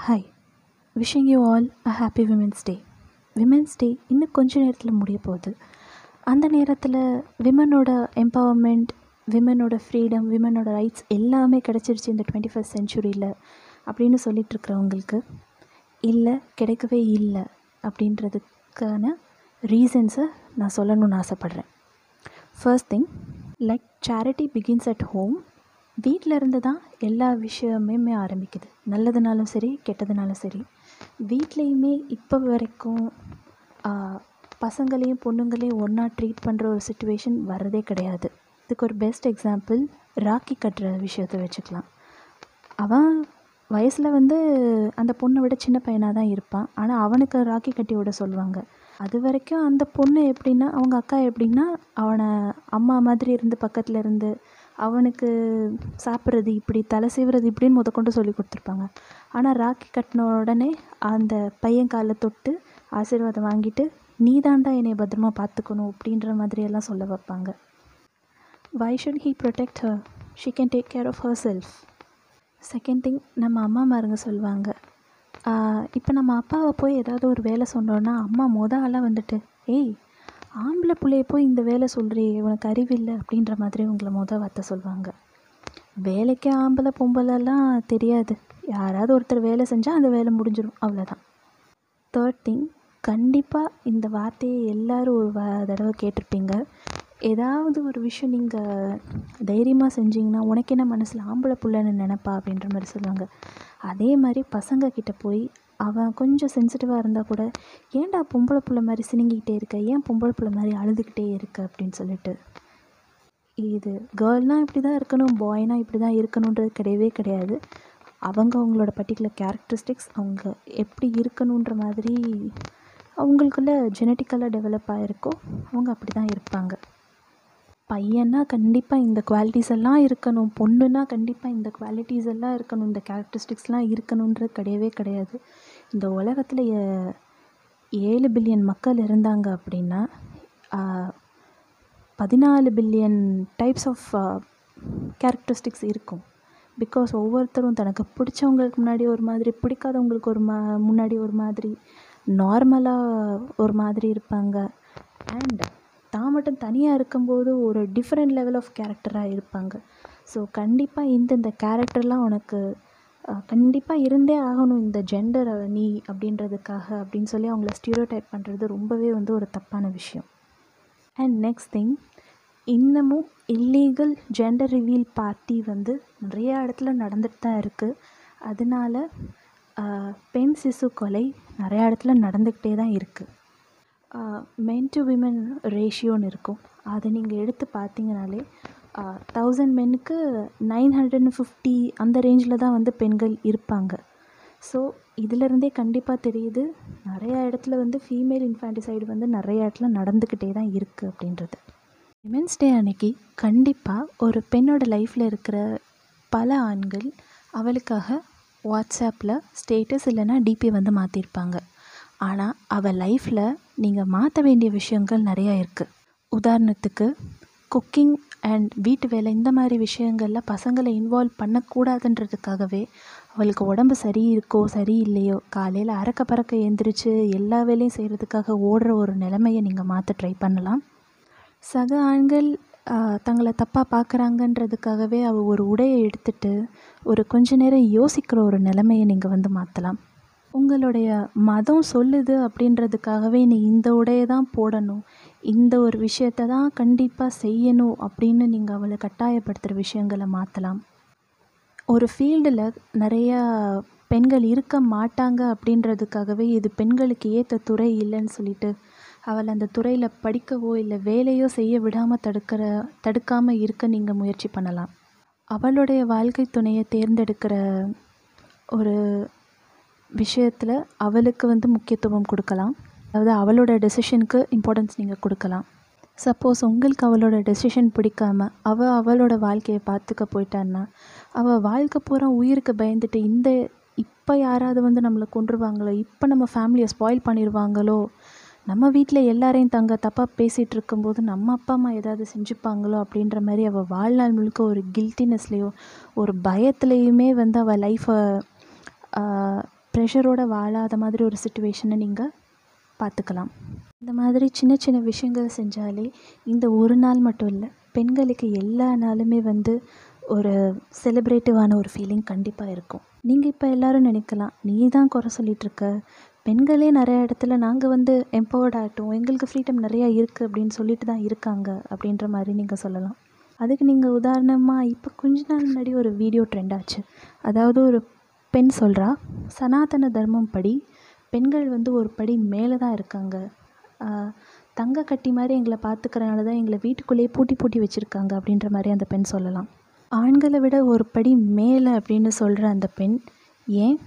Hi wishing you all a happy women's day women's day இன்னும் கொஞ்ச நேரத்தில் முடிய போகுது அந்த நேரத்தில் விமனோட எம்பவர்மெண்ட் விமனோட ஃப்ரீடம் விமனோட ரைட்ஸ் எல்லாமே கிடச்சிருச்சு இந்த டுவெண்ட்டி ஃபஸ்ட் சென்ச்சுரியில் அப்படின்னு சொல்லிகிட்ருக்கிறவங்களுக்கு இல்லை கிடைக்கவே இல்லை அப்படின்றதுக்கான ரீசன்ஸை நான் சொல்லணும்னு ஆசைப்பட்றேன். First thing like charity begins at home வீட்டில் இருந்து தான் எல்லா விஷயமுமே ஆரம்பிக்குது. நல்லதுனாலும் சரி கெட்டதுனாலும் சரி. வீட்லேயுமே இப்போ வரைக்கும் பசங்களையும் பொண்ணுங்களையும் ஒன்றா ட்ரீட் பண்ணுற ஒரு சுச்சுவேஷன் வர்றதே கிடையாது. இதுக்கு ஒரு பெஸ்ட் எக்ஸாம்பிள் ராக்கி கட்டுற விஷயத்த வச்சுக்கலாம். அவன் வயசில் வந்து அந்த பொண்ணை விட சின்ன பையனாக தான் இருப்பான். ஆனால் அவனுக்கு ராக்கி கட்டி விட சொல்லுவாங்க. அது வரைக்கும் அந்த பொண்ணு எப்படின்னா அவங்க அக்கா எப்படின்னா அவனை அம்மா மாதிரி இருந்து பக்கத்தில் இருந்து அவனுக்கு சாப்பிட்றது இப்படி தலை சீவுறது இப்படின்னு முதக்கொண்டு சொல்லி கொடுத்துருப்பாங்க. ஆனால் ராக்கி கட்டின உடனே அந்த பையன் காலில் தொட்டு ஆசீர்வாதம் வாங்கிட்டு நீ தாண்டா என்னை பத்திரமா பார்த்துக்கணும் அப்படின்ற மாதிரியெல்லாம் சொல்ல வைப்பாங்க. Why should he protect her she can take care of herself second thing நம்ம அம்மா மாருங்க சொல்லுவாங்க. இப்போ நம்ம அப்பாவை போய் ஏதாவது ஒரு வேலை சொன்னோன்னா அம்மா மொதல் ஆளாக வந்துட்டு ஏய் ஆம்பளை பிள்ளைய போய் இந்த வேலை சொல்கிறியே உனக்கு அறிவில்லை அப்படின்ற மாதிரி உங்களை மொதல் வார்த்தை சொல்லுவாங்க. வேலைக்கு ஆம்பளை பொம்பளைலாம் தெரியாது. யாராவது ஒருத்தர் வேலை செஞ்சால் அந்த வேலை முடிஞ்சிடும் அவ்வளோதான் தேர்ட் திங் கண்டிப்பாக இந்த வார்த்தையை எல்லோரும் ஒரு வ தடவை கேட்டிருப்பீங்க. ஏதாவது ஒரு விஷயம் நீங்கள் தைரியமாக செஞ்சிங்கன்னா உனக்கு என்ன மனசில் ஆம்பளை புள்ளன்னு நினப்பா அப்படின்ற மாதிரி சொல்லுவாங்க. அதே மாதிரி பசங்க கிட்ட போய் அவன் கொஞ்சம் சென்சிட்டிவாக இருந்தால் கூட ஏன்டா பொம்பளை புள்ள மாதிரி சினிங்கிக்கிட்டே இருக்க? ஏன் பொம்பளை புள்ள மாதிரி அழுதுகிட்டே இருக்க? அப்படின்னு சொல்லிட்டு. இது கேர்ள்னால் இப்படி தான் இருக்கணும் பாய்னால் இப்படி தான் இருக்கணுன்றது கிடையவே கிடையாது. அவங்க அவங்களோட பர்டிகுலர் கேரக்டரிஸ்டிக்ஸ் அவங்க எப்படி இருக்கணுன்ற மாதிரி அவங்களுக்குள்ள ஜெனட்டிக்கலாக டெவலப் ஆகிருக்கோ அவங்க அப்படி தான் இருப்பாங்க. பையன்னா கண்டிப்பாக இந்த குவாலிட்டிஸ் எல்லாம் இருக்கணும் பொண்ணுன்னா கண்டிப்பாக இந்த குவாலிட்டிஸ் எல்லாம் இருக்கணும் இந்த கேரக்டரிஸ்டிக்ஸ்லாம் இருக்கணுன்றது கிடையவே கிடையாது. இந்த உலகத்தில் ஏழு பில்லியன் மக்கள் இருந்தாங்க அப்படின்னா பதினாலு பில்லியன் டைப்ஸ் ஆஃப் கேரக்டரிஸ்டிக்ஸ் இருக்கும். பிகாஸ் ஒவ்வொருத்தரும் தனக்கு பிடிச்சவங்களுக்கு முன்னாடி ஒரு மாதிரி பிடிக்காதவங்களுக்கு ஒரு மா முன்னாடி ஒரு மாதிரி நார்மலாக ஒரு மாதிரி இருப்பாங்க. அண்ட் தான் மட்டும் தனியாக இருக்கும்போது ஒரு டிஃப்ரெண்ட் லெவல் ஆஃப் கேரக்டராக இருப்பாங்க. ஸோ கண்டிப்பாக இந்தந்த கேரக்டர்லாம் உனக்கு கண்டிப்பாக இருந்தே ஆகணும் இந்த ஜெண்டர் நீ அப்படின்றதுக்காக அப்படின்னு சொல்லி அவங்கள ஸ்டீரியோ டைப் பண்ணுறது ரொம்பவே வந்து ஒரு தப்பான விஷயம். அண்ட் நெக்ஸ்ட் திங் இன்னமும் இல்லீகல் ஜெண்டர் ரிவீல் பார்ட்டி வந்து நிறையா இடத்துல நடந்துட்டு தான் இருக்குது அதனால பெண் சிசு கொலை நிறையா இடத்துல நடந்துக்கிட்டே தான் இருக்குது மென் டு விமன் ரேஷியோன்னு இருக்கும். அதை நீங்கள் எடுத்து பார்த்தீங்கனாலே தௌசண்ட் மென்னுக்கு நைன் ஹண்ட்ரட் அண்ட் ஃபிஃப்டி அந்த ரேஞ்சில் தான் வந்து பெண்கள் இருப்பாங்க. ஸோ இதிலருந்தே கண்டிப்பாக தெரியுது நிறையா இடத்துல வந்து ஃபீமேல் இன்ஃபான்டிசைடு வந்து நிறையா இடத்துல நடந்துக்கிட்டே தான் இருக்குது அப்படின்றது. விமென்ஸ் டே அன்னைக்கு கண்டிப்பாக ஒரு பெண்ணோட லைஃப்பில் இருக்கிற பல ஆண்கள் அவளுக்காக வாட்ஸ்அப்பில் ஸ்டேட்டஸ் இல்லைன்னா டிபி வந்து மாற்றிருப்பாங்க ஆனால் அவள் லைஃப்பில் நீங்கள் மாற்ற வேண்டிய விஷயங்கள் நிறையா இருக்குது உதாரணத்துக்கு குக்கிங் அண்ட் வீட்டு வேலை இந்த மாதிரி விஷயங்களில் பசங்களை இன்வால்வ் பண்ணக்கூடாதுன்றதுக்காகவே அவளுக்கு உடம்பு சரி இருக்கோ சரி இல்லையோ காலையில் அறக்க பறக்க எழுந்திரிச்சு எல்லா வேலையும் செய்கிறதுக்காக ஓடுற ஒரு நிலைமையை நீங்கள் மாற்ற ட்ரை பண்ணலாம். சக ஆண்கள் தங்களை தப்பாக பார்க்குறாங்கன்றதுக்காகவே அவள் ஒரு உடையை எடுத்துட்டு ஒரு கொஞ்ச நேரம் யோசிக்கிற ஒரு நிலைமையை நீங்கள் வந்து மாற்றலாம் உங்களுடைய மதம் சொல்லுது அப்படின்றதுக்காகவே நீ இந்த உடையை தான் போடணும். இந்த ஒரு விஷயத்த தான் கண்டிப்பாக செய்யணும் அப்படின்னு நீங்கள் அவளை கட்டாயப்படுத்துகிற விஷயங்களை மாற்றலாம் ஒரு ஃபீல்டில் நிறையா பெண்கள் இருக்க மாட்டாங்க அப்படின்றதுக்காகவே இது பெண்களுக்கு ஏற்ற துறை இல்லைன்னு சொல்லிட்டு அவள் அந்த துறையில் படிக்கவோ இல்லை வேலையோ செய்ய விடாமல் தடுக்கிற தடுக்காமல் இருக்க நீங்கள் முயற்சி பண்ணலாம். அவளுடைய வாழ்க்கை துணையை தேர்ந்தெடுக்கிற ஒரு விஷயத்தில் அவளுக்கு வந்து முக்கியத்துவம் கொடுக்கலாம். அதாவது அவளோட டெசிஷனுக்கு இம்பார்ட்டன்ஸ் நீங்கள் கொடுக்கலாம். சப்போஸ் உங்களுக்கு அவளோட டெசிஷன் பிடிக்காம அவள் அவளோட வாழ்க்கையை பார்த்துக்க போயிட்டான்னா அவள் வாழ்க்கை பூரா உயிருக்கு பயந்துட்டு இந்த இப்போ யாராவது வந்து நம்மளை கொண்டுருவாங்களோ இப்போ நம்ம ஃபேமிலியை ஸ்பாயில் பண்ணிடுவாங்களோ நம்ம வீட்டில் எல்லாரையும் தங்க தப்பாக பேசிகிட்டு இருக்கும்போது நம்ம அப்பா அம்மா ஏதாவது செஞ்சுப்பாங்களோ அப்படின்ற மாதிரி அவள் வாழ்நாள் முழுக்க ஒரு கில்ட்டினஸ்லேயோ ஒரு பயத்துலேயுமே வந்து அவள் லைஃப்பை ப்ரெஷரோடு வாழாத மாதிரி ஒரு சுச்சுவேஷனை நீங்கள் பார்த்துக்கலாம். இந்த மாதிரி சின்ன சின்ன விஷயங்கள் செஞ்சாலே இந்த ஒரு நாள் மட்டும் இல்லை பெண்களுக்கு எல்லா நாளுமே வந்து ஒரு செலிப்ரேட்டிவான ஒரு ஃபீலிங் கண்டிப்பாக இருக்கும். நீங்கள் இப்போ எல்லோரும் நினைக்கலாம் நீ தான் குறை சொல்லிகிட்ருக்க பெண்களே நிறைய இடத்துல நாங்கள் வந்து எம்பவர்ட் ஆகட்டும் எங்களுக்கு ஃப்ரீடம் நிறையா இருக்குது அப்படின்னு சொல்லிட்டு தான் இருக்காங்க அப்படின்ற மாதிரி நீங்கள் சொல்லலாம். அதுக்கு நீங்கள் உதாரணமாக இப்போ கொஞ்ச நாள் முன்னாடி ஒரு வீடியோ ட்ரெண்ட் ஆச்சு. அதாவது ஒரு பெண் சொல்கிறா சனாதன தர்மம் படி பெண்கள் வந்து ஒரு படி மேலே தான் இருக்காங்க. தங்க கட்டி மாதிரி எங்களை பார்த்துக்கறனால தான் எங்களை வீட்டுக்குள்ளேயே பூட்டி பூட்டி வச்சுருக்காங்க அப்படின்ற மாதிரி அந்த பெண் சொல்லலாம். ஆண்களை விட ஒரு படி மேலே அப்படின்னு சொல்கிற அந்த பெண் ஏன்?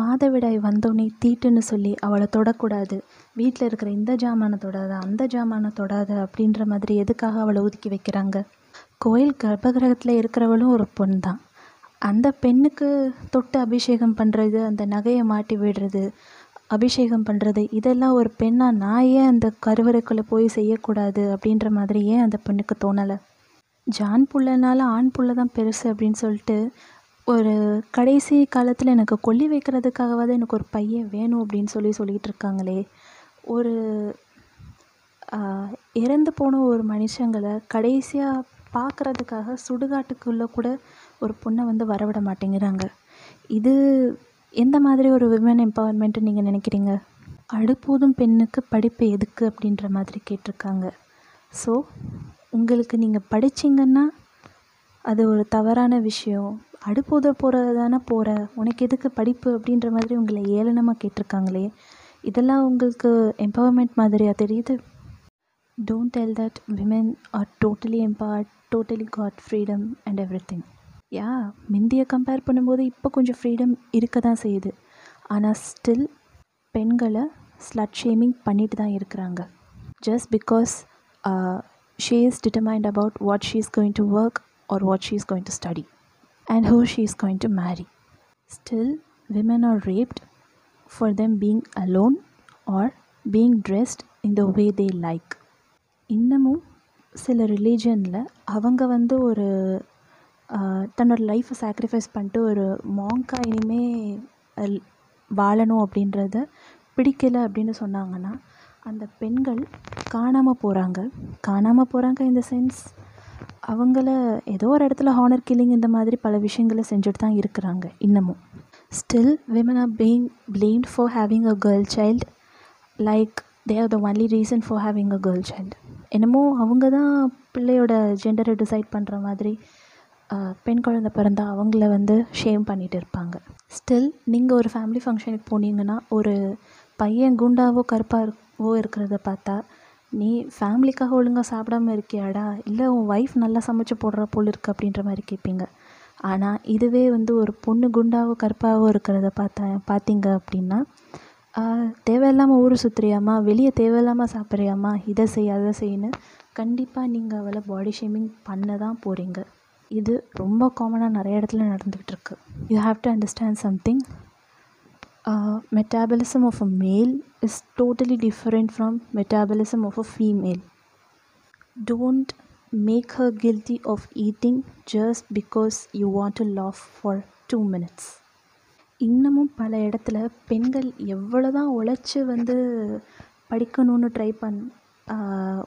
மாதவிடாய் வந்தோடனே தீட்டுன்னு சொல்லி அவளை தொடக்கூடாது. வீட்டில் இருக்கிற இந்த ஜாமானை தொடாத அந்த ஜாமானை தொடாத அப்படின்ற மாதிரி எதுக்காக அவளை ஒதுக்கி வைக்கிறாங்க? கோயில் கர்ப்பகிரகத்தில் இருக்கிறவளும் ஒரு பொண் தான். அந்த பெண்ணுக்கு தொட்டு அபிஷேகம் பண்ணுறது அந்த நகையை மாட்டி விடுறது அபிஷேகம் பண்ணுறது இதெல்லாம் ஒரு பெண்ணாக நான் ஏன் அந்த கருவறைக்குள்ளே போய் செய்யக்கூடாது அப்படின்ற மாதிரி ஏன் அந்த பெண்ணுக்கு தோணலை? ஜான் புள்ளனால ஆண் புள்ள தான் பெருசு அப்படின்னு சொல்லிட்டு ஒரு கடைசி காலத்தில் எனக்கு கொல்லி வைக்கிறதுக்காகவாவது எனக்கு ஒரு பையன் வேணும் அப்படின்னு சொல்லி சொல்லிகிட்டு இருக்காங்களே. ஒரு இறந்து போன ஒரு மனுஷங்களை கடைசியாக பார்க்குறதுக்காக சுடுகாட்டுக்குள்ளே கூட ஒரு பொண்ணை வந்து வரவிட மாட்டேங்கிறாங்க. இது எந்த மாதிரி ஒரு விமன் எம்பவர்மெண்ட்டு நீங்கள் நினைக்கிறீங்க? அடுப்போதும் பெண்ணுக்கு படிப்பு எதுக்கு அப்படின்ற மாதிரி கேட்டிருக்காங்க. ஸோ உங்களுக்கு நீங்கள் படிச்சிங்கன்னா அது ஒரு தவறான விஷயம். அடுப்போத போகிறது தானே போகிற உனக்கு எதுக்கு படிப்பு அப்படின்ற மாதிரி உங்களை ஏளனமாக கேட்டிருக்காங்களே. இதெல்லாம் உங்களுக்கு எம்பவர்மெண்ட் மாதிரியாக தெரியுது? Don't tell that women are totally empowered totally got freedom and everything yeah முந்தியை compare பண்ணும்போது இப்போ கொஞ்சம் ஃப்ரீடம் இருக்க தான் செய்யுது. ஆனால் ஸ்டில் பெண்களை ஸ்லட் ஷேமிங் பண்ணிட்டு தான் இருக்கிறாங்க. Just because she is determined about what she is going to work or what she is going to study and who she is going to marry still women are raped for them being alone or being dressed in the way they like இன்னமும் சில ரிலீஜனில் அவங்க வந்து ஒரு தன்னோட லைஃப்பை sacrifice பண்ணிட்டு ஒரு மாங்காக இனிமேல் வாழணும் அப்படின்றத பிடிக்கலை அப்படின்னு சொன்னாங்கன்னா அந்த பெண்கள் காணாமல் போகிறாங்க காணாமல் போகிறாங்க இந்த சென்ஸ் அவங்கள ஏதோ ஒரு இடத்துல ஹானர் கில்லிங் இந்த மாதிரி பல விஷயங்களை செஞ்சுட்டு தான் இருக்கிறாங்க இன்னமும். Still women are being blamed for having a girl child like they are the only reason for having a girl child என்னமோ அவங்க தான் பிள்ளையோட ஜெண்டரை டிசைட் பண்ணுற மாதிரி பெண் குழந்தை பிறந்தா அவங்கள வந்து ஷேம் பண்ணிகிட்டு இருப்பாங்க. ஸ்டில் நீங்கள் ஒரு ஃபேமிலி ஃபங்க்ஷனுக்கு போனீங்கன்னா ஒரு பையன் குண்டாவோ கருப்பாகவோ இருக்கிறத பார்த்தா நீ ஃபேமிலிக்காக ஒழுங்காக சாப்பிடாம இருக்கியாடா? இல்லை உன் ஒய்ஃப் நல்லா சமைச்சு போடுற போல் இருக்கு அப்படின்ற மாதிரி கேட்பீங்க. ஆனால் இதுவே வந்து ஒரு பொண்ணு குண்டாவோ கருப்பாகவோ இருக்கிறத பார்த்தா பார்த்தீங்க அப்படின்னா தேவையில்லாமல் ஊர் சுற்றுறியாம்மா வெளியே தேவையில்லாமல் சாப்பிட்றியாம்மா இதை செய் அதை செய்யு கண்டிப்பாக நீங்கள் அவளை பாடி ஷேமிங் பண்ண தான் போகிறீங்க இது ரொம்ப காமனாக நிறைய இடத்துல நடந்துக்கிட்டு இருக்கு you have to understand something metabolism of a male is totally different from metabolism of a female don't make her guilty of eating just because you want to laugh for two minutes இன்னமும் பல இடத்துல பெண்கள் எவ்வளோ தான் உழைச்சி வந்து படிக்கணும்னு try பண்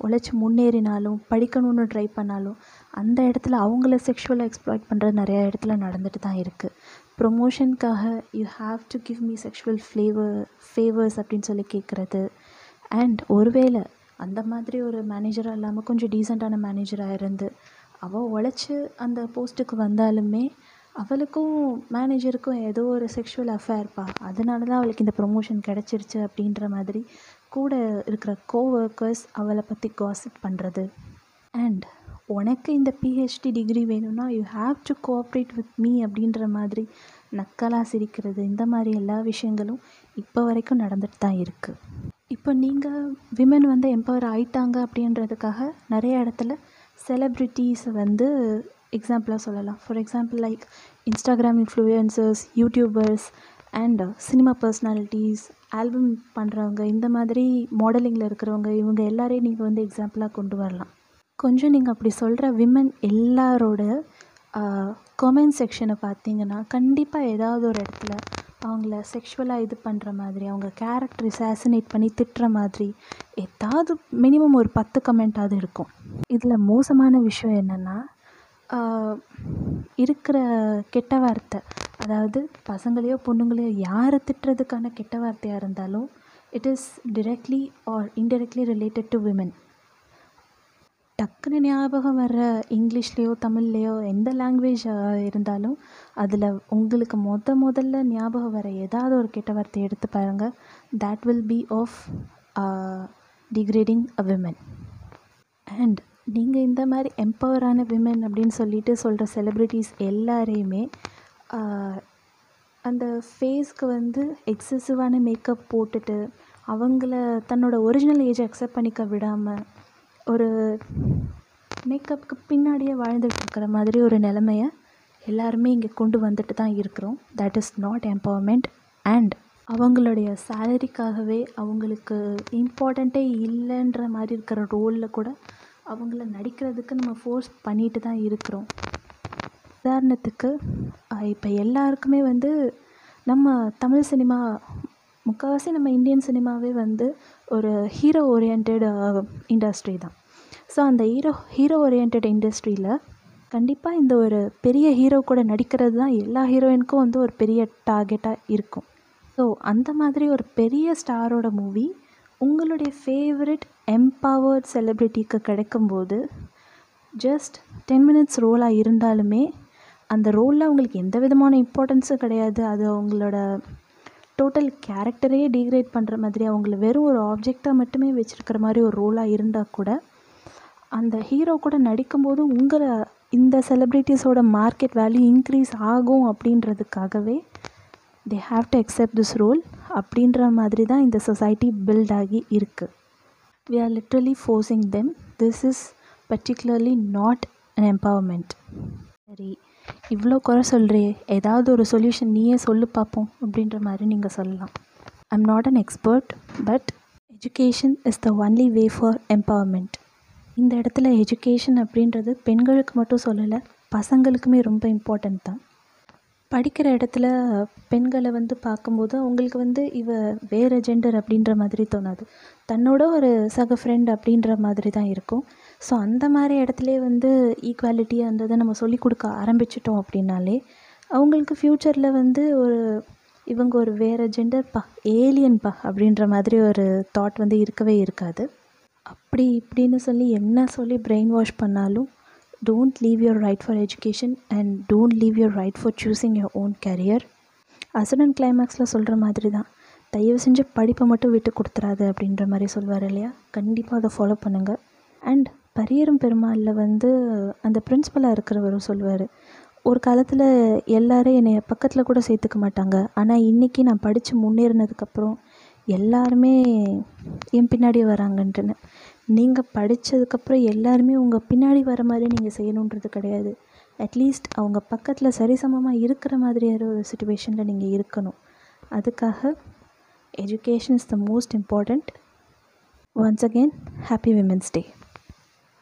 உழைச்சி முன்னேறினாலும் படிக்கணும்னு ட்ரை பண்ணாலும் அந்த இடத்துல அவங்கள செக்ஷுவலாக எக்ஸ்ப்ளாய்ட் பண்ணுறது நிறையா இடத்துல நடந்துட்டு தான் இருக்குது ப்ரொமோஷனுக்காக you have to give me sexual flavour favours அப்படின்னு சொல்லி கேட்குறது அண்ட் ஒருவேளை அந்த மாதிரி ஒரு மேனேஜராக இல்லாமல் கொஞ்சம் டீசெண்டான மேனேஜராக இருந்து அவள் உழைச்சி அந்த போஸ்ட்டுக்கு வந்தாலுமே அவளுக்கும் மேனேஜருக்கும் ஏதோ ஒரு செக்ஷுவல் அஃபேர்ப்பா அதனால தான் அவளுக்கு இந்த ப்ரொமோஷன் கிடச்சிருச்சு அப்படின்ற மாதிரி கூட இருக்கிற கோஒர்க்கர்ஸ் அவளை பற்றி காசிப் பண்ணுறது அண்ட் உனக்கு இந்த பிஹெச்டி டிகிரி வேணும்னா you have to cooperate with me அப்படின்ற மாதிரி நக்கலாக சிரிக்கிறது இந்த மாதிரி எல்லா விஷயங்களும் இப்போ வரைக்கும் நடந்துட்டு தான் இருக்குது இப்போ நீங்கள் விமன் வந்து எம்பவர் ஆயிட்டாங்க அப்படின்றதுக்காக நிறைய இடத்துல செலிப்ரிட்டிஸை வந்து எக்ஸாம்பிளாக சொல்லலாம். For example like Instagram influencers YouTubers and cinema personalities album பண்ணுறவங்க இந்த மாதிரி மாடலிங்கில் இருக்கிறவங்க இவங்க எல்லாரையும் நீங்கள் வந்து எக்ஸாம்பிளாக கொண்டு வரலாம். கொஞ்சம் நீங்கள் அப்படி சொல்கிற விமன் எல்லாரோட கமெண்ட் செக்ஷனை பார்த்தீங்கன்னா கண்டிப்பாக ஏதாவது ஒரு இடத்துல அவங்கள செக்ஷுவலாக இது பண்ணுற மாதிரி அவங்க கேரக்டர் அசாசினேட் பண்ணி திட்டுற மாதிரி ஏதாவது மினிமம் ஒரு பத்து கமெண்ட்டாவது இருக்கும். இதில் மோசமான விஷயம் என்னென்னா இருக்கிற கெட்ட வார்த்தை அதாவது பசங்களையோ பொண்ணுங்களையோ யாரை திட்டுறதுக்கான கெட்ட வார்த்தையாக இருந்தாலும் it is directly or indirectly related to women டக்குன்னு ஞாபகம் வர்ற இங்கிலீஷ்லேயோ தமிழ்லேயோ எந்த லாங்குவேஜ் இருந்தாலும் அதில் உங்களுக்கு முத முதல்ல ஞாபகம் வர ஏதாவது ஒரு கெட்ட வார்த்தையை எடுத்து பாருங்கள் that will be of degrading a women and நீங்கள் இந்த மாதிரி எம்பவரான விமன் அப்படின்னு சொல்லிட்டு சொல்கிற செலிப்ரிட்டிஸ் எல்லாரையுமே uh, அந்த ஃபேஸ்க்கு வந்து எக்ஸசிவான மேக்கப் போட்டுட்டு அவங்கள தன்னோட ஒரிஜினல் ஏஜை அக்செப்ட் பண்ணிக்க விடாமல் ஒரு மேக்கப்புக்கு பின்னாடியே வாழ்ந்துட்டுருக்கிற மாதிரி ஒரு நிலமைய எல்லாருமே இங்கே கொண்டு வந்துட்டு தான் இருக்கிறோம். That is not empowerment and அவங்களுடைய சேலரிக்காகவே அவங்களுக்கு இம்பார்ட்டண்ட்டே இல்லைன்ற மாதிரி இருக்கிற ரோலில் கூட அவங்கள நடிக்கிறதுக்கு நம்ம ஃபோர்ஸ் பண்ணிட்டு தான் இருக்கிறோம். உதாரணத்துக்கு இப்போ எல்லாருக்குமே வந்து நம்ம தமிழ் சினிமா முக்கால்வாசி நம்ம இந்தியன் சினிமாவே வந்து ஒரு ஹீரோ ஓரியன்ட் இண்டஸ்ட்ரி தான். ஸோ அந்த ஹீரோ ஹீரோ ஓரியன்ட் இண்டஸ்ட்ரியில் கண்டிப்பாக இந்த ஒரு பெரிய ஹீரோ கூட நடிக்கிறது தான் எல்லா ஹீரோயினுக்கும் வந்து ஒரு பெரிய டார்கெட்டாக இருக்கும். ஸோ அந்த மாதிரி ஒரு பெரிய ஸ்டாரோட மூவி உங்களுடைய ஃபேவரட் எம்பவர்ட் செலிப்ரிட்டிக்கு கிடைக்கும்போது ஜஸ்ட் டென் மினிட்ஸ் ரோலாக இருந்தாலுமே அந்த ரோலில் அவங்களுக்கு எந்த விதமான இம்பார்ட்டன்ஸும் கிடையாது. அது அவங்களோட டோட்டல் கேரக்டரையே டிகிரேட் பண்ணுற மாதிரி அவங்கள வெறும் ஒரு ஆப்ஜெக்டாக மட்டுமே வச்சுருக்கிற மாதிரி ஒரு ரோலாக இருந்தால் கூட அந்த ஹீரோ கூட நடிக்கும்போது உங்களை இந்த செலிப்ரிட்டிஸோட மார்க்கெட் வேல்யூ இன்க்ரீஸ் ஆகும் அப்படின்றதுக்காகவே they have to accept this role அப்படின்ற மாதிரி தான் இந்த சொசைட்டி பில்ட் ஆகி இருக்குது we are literally forcing them this is particularly not an empowerment சரி. இவ்வளோ குறை சொல்கிறியே ஏதாவது ஒரு சொல்யூஷன் நீயே சொல்லு பார்ப்போம் அப்படின்ற மாதிரி நீங்கள் சொல்லலாம். I am not an expert but education is the only way for empowerment இந்த இடத்துல எஜுகேஷன் அப்படின்றது பெண்களுக்கு மட்டும் சொல்லலை பசங்களுக்குமே ரொம்ப இம்பார்ட்டண்ட் தான். படிக்கிற இடத்துல பெண்களை வந்து பார்க்கும்போது அவங்களுக்கு வந்து இவ வேறு ஜெண்டர் அப்படின்ற மாதிரி தோணாது. தன்னோட ஒரு சக ஃப்ரெண்ட் அப்படின்ற மாதிரி தான் இருக்கும். ஸோ அந்த மாதிரி இடத்துலே வந்து ஈக்குவாலிட்டி அந்த இதை நம்ம சொல்லிக் கொடுக்க ஆரம்பிச்சிட்டோம் அப்படின்னாலே அவங்களுக்கு ஃப்யூச்சரில் வந்து ஒரு இவங்க ஒரு வேறு ஜெண்டர்ப்பா ஏலியன்ப்பா அப்படின்ற மாதிரி ஒரு தாட் வந்து இருக்கவே இருக்காது. அப்படி இப்படின்னு சொல்லி என்ன சொல்லி பிரெயின் வாஷ் பண்ணாலும் don't leave your right for education and don't leave your right for choosing your own career Asuran கிளைமேக்ஸில் சொல்கிற மாதிரி தான். தயவு செஞ்சு படிப்பை மட்டும் விட்டு கொடுத்துறாது அப்படின்ற மாதிரி சொல்வார் இல்லையா? கண்டிப்பாக அதை ஃபாலோ பண்ணுங்கள் அண்ட் பரியரும் பெருமாளில் வந்து அந்த பிரின்ஸிபலாக இருக்கிறவரும் சொல்லுவார் ஒரு காலத்தில் எல்லோரும் என்னை பக்கத்தில் கூட சேர்த்துக்க மாட்டாங்க. ஆனால் இன்றைக்கி நான் படித்து முன்னேறினதுக்கப்புறம் எல்லாருமே என் பின்னாடியே வராங்கன்ட்டுன்னு நீங்கள் படித்ததுக்கப்புறம் எல்லாருமே உங்கள் பின்னாடி வர மாதிரி நீங்கள் செய்யணுன்றது கிடையாது. அட்லீஸ்ட் அவங்க பக்கத்தில் சரிசமமாக இருக்கிற மாதிரியான ஒரு சுச்சுவேஷனில் நீங்கள் இருக்கணும். அதுக்காக education is the most important once again happy women's day